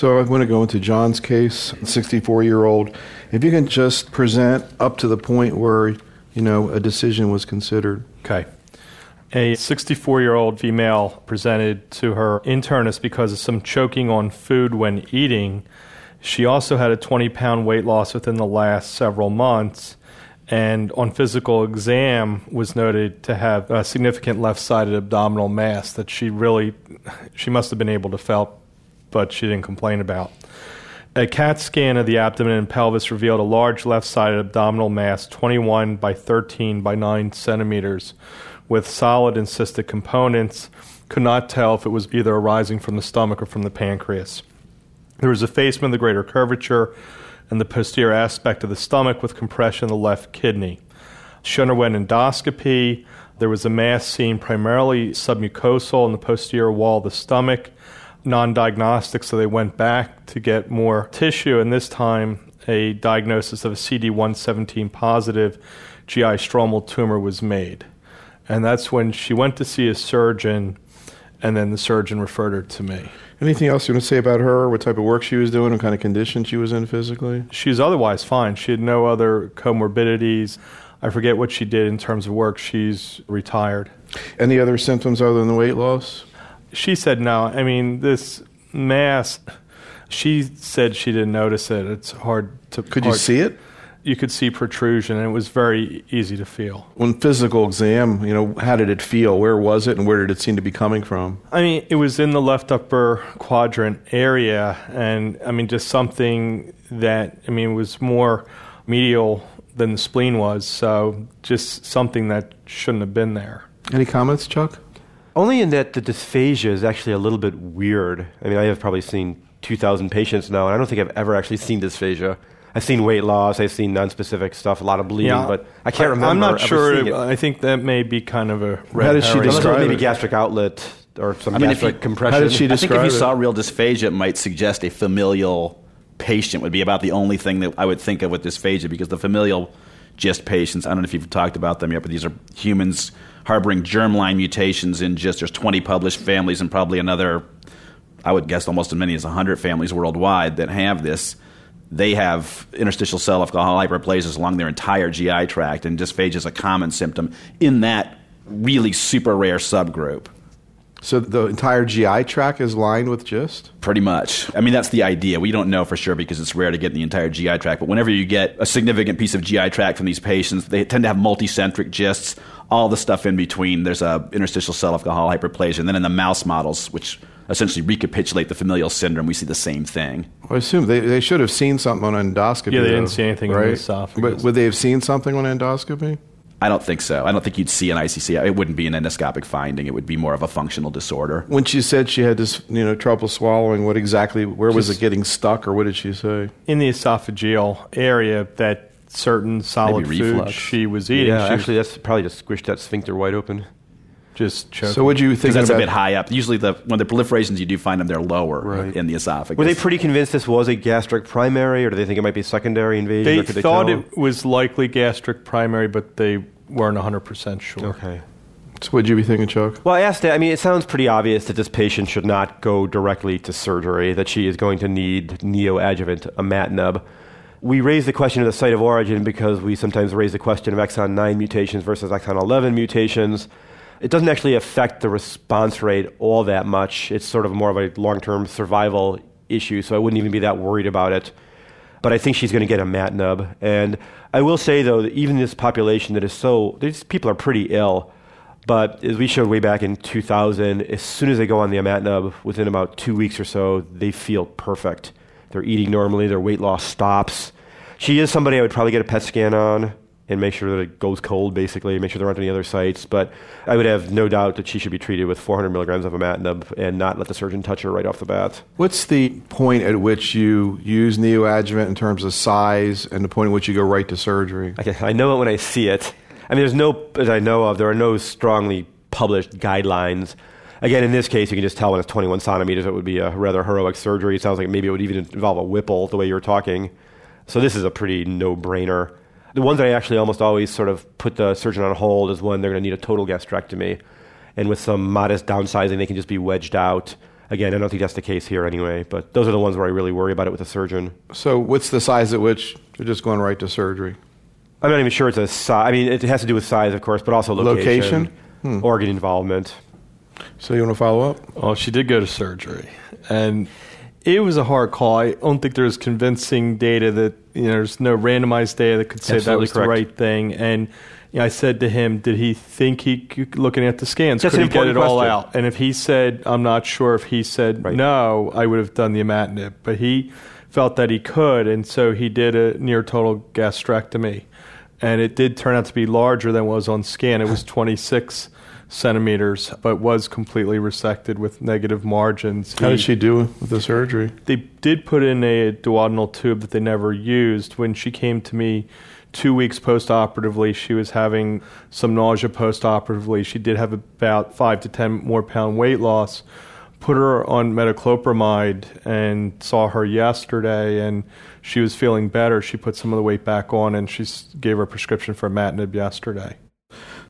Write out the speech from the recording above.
So I want to go into John's case, 64 year old. If you can just present up to the point where, you know, a decision was considered. Okay. A 64 year old female presented to her internist because of some choking on food when eating. She also had a 20 pound weight loss within the last several months and on physical exam was noted to have a significant left-sided abdominal mass that she really she must have been able to felt but she didn't complain about a CAT scan of the abdomen and pelvis revealed a large left-sided abdominal mass 21 by 13 by 9 centimeters with solid and cystic components could not tell if it was either arising from the stomach or from the pancreas there was effacement of the greater curvature and the posterior aspect of the stomach with compression of the left kidney. She underwent endoscopy. There was a mass seen primarily submucosal in the posterior wall of the stomach, non diagnostic, so they went back to get more tissue, and this time a diagnosis of a CD117 positive GI stromal tumor was made. And that's when she went to see a surgeon, and then the surgeon referred her to me. Anything else you want to say about her? What type of work she was doing? What kind of condition she was in physically? She's otherwise fine. She had no other comorbidities. I forget what she did in terms of work. She's retired. Any other symptoms other than the weight loss? She said no. I mean, this mass, she said she didn't notice it. It's hard to. Could hard, you see it? you could see protrusion, and it was very easy to feel. When physical exam, you know, how did it feel? Where was it, and where did it seem to be coming from? I mean, it was in the left upper quadrant area, and I mean, just something that I mean was more medial than the spleen was. So just something that shouldn't have been there. Any comments, Chuck? Only in that the dysphagia is actually a little bit weird. I mean, I have probably seen 2,000 patients now, and I don't think I've ever actually seen dysphagia. I've seen weight loss. I've seen non-specific stuff, a lot of bleeding, Yeah. but I can't remember. I'm not ever sure. it. I think that may be kind of a red How does she herring. Unless it was describe maybe gastric outlet or some I mean, if gastric you- compression. How did she describe I think if you it? saw real dysphagia, it might suggest a familial patient would be about the only thing that I would think of with dysphagia because the familial GIST patients, I don't know if you've talked about them yet, but these are humans harboring germline mutations in GIST. There's 20 published families and probably another, I would guess almost as many as 100 families worldwide that have this. They have interstitial cell of Cajal hyperplasias along their entire GI tract, and dysphagia is a common symptom in that really super rare subgroup. So the entire GI tract is lined with GIST? Pretty much. I mean, that's the idea. We don't know for sure because it's rare to get the entire GI tract. But whenever you get a significant piece of GI tract from these patients, they tend to have multicentric gists, all the stuff in between. There's a interstitial cell of Cajal hyperplasia. And then in the mouse models, which essentially recapitulate the familial syndrome, we see the same thing. I assume they, they should have seen something on endoscopy. Yeah, they though, didn't see anything in the right? esophagus. But would they have seen something on endoscopy? I don't think so. I don't think you'd see an ICC. It wouldn't be an endoscopic finding. It would be more of a functional disorder. When she said she had this, you know, trouble swallowing, what exactly? Where was Just- it getting stuck, or what did she say? in the esophageal area that certain solid food she was eating. yeah, she actually, that's probably just squished that sphincter wide open. Just choking. So, what do you think that's about? a bit high up. Usually, the when the proliferations, you do find them, they're lower Right. in the esophagus. Were they pretty convinced this was a gastric primary, or do they think it might be secondary invasion? They or they thought tell? it was likely gastric primary, but they weren't 100% sure. Okay. So, what'd you be thinking, Chuck? Well, I asked that. I mean, it sounds pretty obvious that this patient should not go directly to surgery, that she is going to need neoadjuvant imatinib. We raised the question of the site of origin because we sometimes raise the question of exon 9 mutations versus exon 11 mutations. It doesn't actually affect the response rate all that much. It's sort of more of a long term survival issue, so I wouldn't even be that worried about it. But I think she's going to get imatinib. And I will say, though, that even this population that is so, these people are pretty ill. But as we showed way back in 2000, as soon as they go on the imatinib, within about two weeks or so, they feel perfect. They're eating normally, their weight loss stops. She is somebody I would probably get a PET scan on and make sure that it goes cold, basically, make sure there aren't any other sites. But I would have no doubt that she should be treated with 400 milligrams of imatinib and not let the surgeon touch her right off the bat. What's the point at which you use neoadjuvant in terms of size, and the point at which you go right to surgery? Okay, I know it when I see it. I mean, there's no, as I know of, there are no strongly published guidelines. Again, in this case, you can just tell when it's 21 centimeters, it would be a rather heroic surgery. It sounds like maybe it would even involve a Whipple, the way you were talking. So this is a pretty no-brainer. The ones that I actually almost always sort of put the surgeon on hold is when they're going to need a total gastrectomy. And with some modest downsizing, they can just be wedged out. Again, I don't think that's the case here anyway, but those are the ones where I really worry about it with a surgeon. So, what's the size at which you're just going right to surgery? I'm not even sure it's a size. I mean, it has to do with size, of course, but also location, Location? Hmm. organ involvement. So, you want to follow up? Well, she did go to surgery, and it was a hard call. I don't think there's convincing data that you know. There's no randomized data that could say that Absolutely was correct. the right thing. And you know, I said to him, "Did he think he, looking at the scans, That's could he get it all question. out?" And if he said, "I'm not sure," if he said Right. no, I would have done the imatinib. But he felt that he could, and so he did a near total gastrectomy, and it did turn out to be larger than was on scan. It was 26 centimeters, but was completely resected with negative margins. How did she do with the surgery? they did put in a duodenal tube that they never used. When she came to me two weeks post-operatively, she was having some nausea post-operatively. She did have about five to ten more pound weight loss. Put her on metoclopramide and saw her yesterday, and she was feeling better. She put some of the weight back on, and she gave her a prescription for imatinib yesterday.